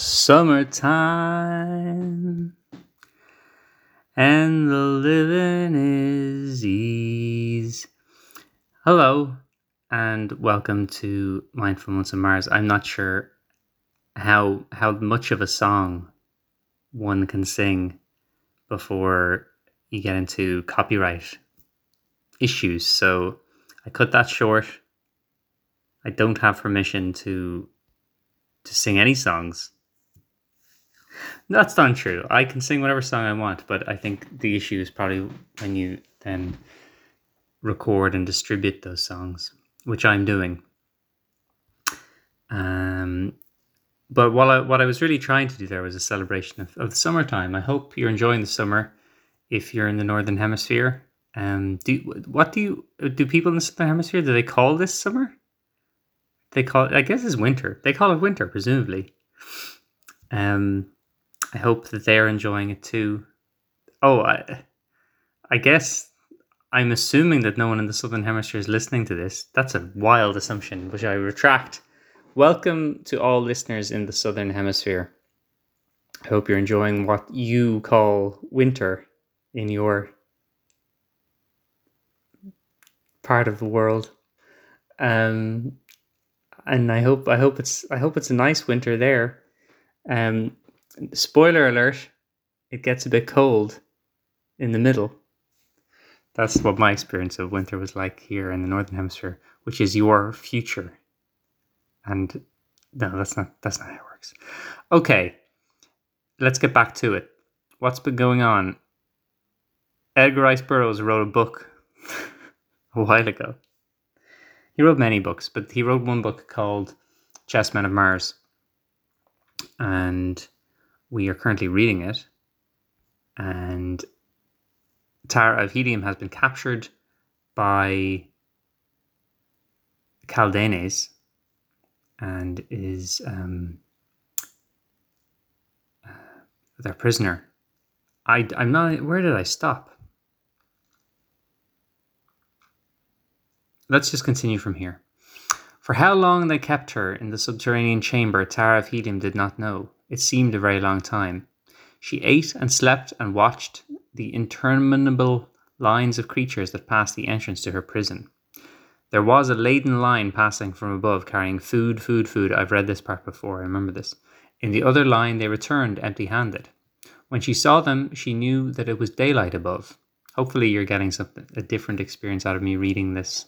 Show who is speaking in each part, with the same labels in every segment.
Speaker 1: summertime and the living is ease. Hello and welcome to Mindfulness on Mars. I'm not sure how how much of a song one can sing before you get into copyright issues. So I cut that short. I don't have permission to to sing any songs. That's not true. I can sing whatever song I want, but I think the issue is probably when you then record and distribute those songs, which I'm doing. Um, but what I, what I was really trying to do there was a celebration of, of the summertime. I hope you're enjoying the summer if you're in the northern hemisphere. Um, do what do you do? People in the southern hemisphere do they call this summer? They call it. I guess it's winter. They call it winter, presumably. Um, I hope that they're enjoying it too. Oh, I, I guess I'm assuming that no one in the southern hemisphere is listening to this. That's a wild assumption, which I retract. Welcome to all listeners in the southern hemisphere. I hope you're enjoying what you call winter in your part of the world. Um, and I hope I hope it's I hope it's a nice winter there. Um, spoiler alert: it gets a bit cold in the middle. That's what my experience of winter was like here in the northern hemisphere, which is your future. And no, that's not that's not how it works. Okay, let's get back to it. What's been going on? Edgar Rice Burroughs wrote a book a while ago he wrote many books, but he wrote one book called Chessmen of Mars. And we are currently reading it. And Tara of Helium has been captured by Kaldanes and is um, uh, their prisoner. I, I'm not. Where did I stop? Let's just continue from here. For how long they kept her in the subterranean chamber, Tara of Helium did not know. It seemed a very long time. She ate and slept and watched the interminable lines of creatures that passed the entrance to her prison. There was a laden line passing from above carrying food, food, food. I've read this part before, I remember this. In the other line, they returned empty handed. When she saw them, she knew that it was daylight above. Hopefully, you're getting something, a different experience out of me reading this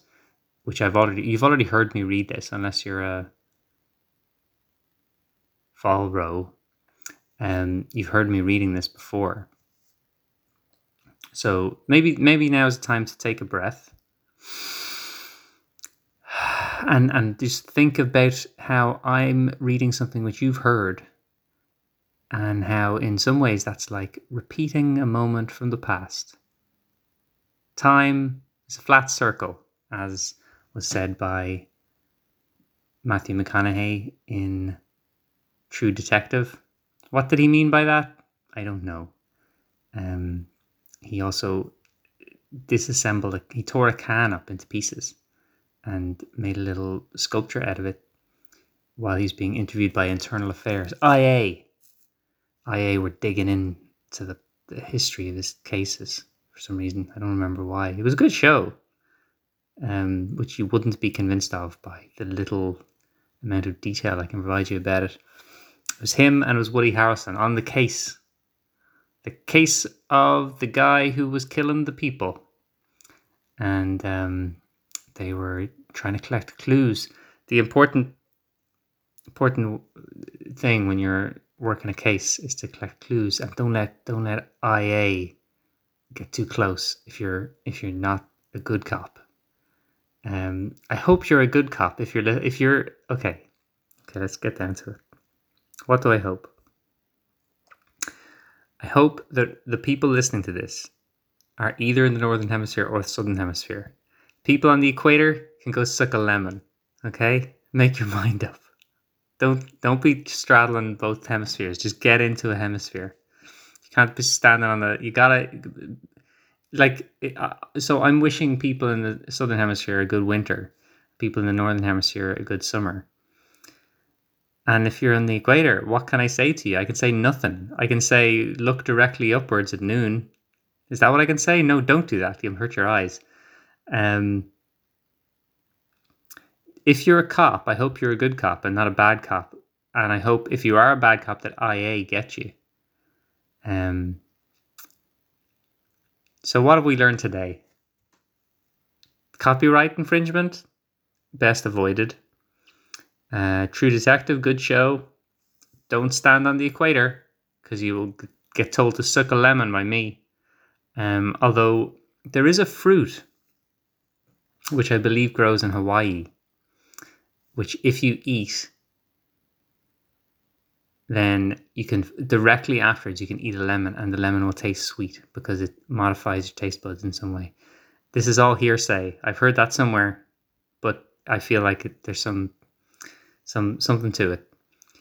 Speaker 1: which I've already you've already heard me read this, unless you're a fall row. Um, you've heard me reading this before. So maybe maybe now is the time to take a breath and and just think about how I'm reading something which you've heard and how in some ways that's like repeating a moment from the past. Time is a flat circle, as was said by Matthew McConaughey in True Detective. What did he mean by that? I don't know. Um, he also disassembled, a, he tore a can up into pieces and made a little sculpture out of it while he's being interviewed by Internal Affairs. IA. IA were digging into the, the history of his cases for some reason. I don't remember why. It was a good show um, which you wouldn't be convinced of by the little amount of detail I can provide you about it. It was him and it was Woody Harrelson on the case. The case of the guy who was killing the people. And um, they were trying to collect clues. The important important thing when you're working a case is to collect clues and don't let don't let IA get too close if you're if you're not a good cop. Um, I hope you're a good cop. If you're if you're okay, okay, let's get down to it. What do I hope? I hope that the people listening to this are either in the northern hemisphere or the southern hemisphere. People on the equator can go suck a lemon. Okay, make your mind up. Don't don't be straddling both hemispheres. Just get into a hemisphere. You can't be standing on the. You gotta like uh, so i'm wishing people in the southern hemisphere a good winter people in the northern hemisphere a good summer And if you're on the equator, what can I say to you? I can say nothing. I can say, look directly upwards at noon. Is that what I can say? No, don't do that. You'll hurt your eyes. Um, if you're a cop, I hope you're a good cop and not a bad cop. And I hope if you are a bad cop that IA gets you. Um, so what have we learned today? Copyright infringement, best avoided. Uh, True Detective, good show. Don't stand on the equator because you will get told to suck a lemon by me. Um, although there is a fruit which I believe grows in Hawaii, which if you eat, then you can directly afterwards you can eat a lemon and the lemon will taste sweet because it modifies your taste buds in some way. This is all hearsay. I've heard that somewhere, but I feel like there's some some something to it.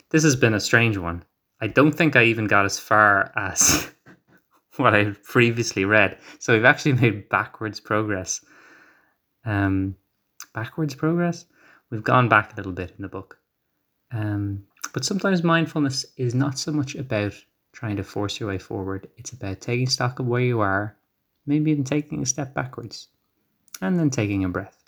Speaker 1: This has been a strange one. I don't think I even got as far as what I previously read. So we've actually made backwards progress. Um, backwards progress. We've gone back a little bit in the book. Um, but sometimes mindfulness is not so much about trying to force your way forward. It's about taking stock of where you are, maybe even taking a step backwards, and then taking a breath.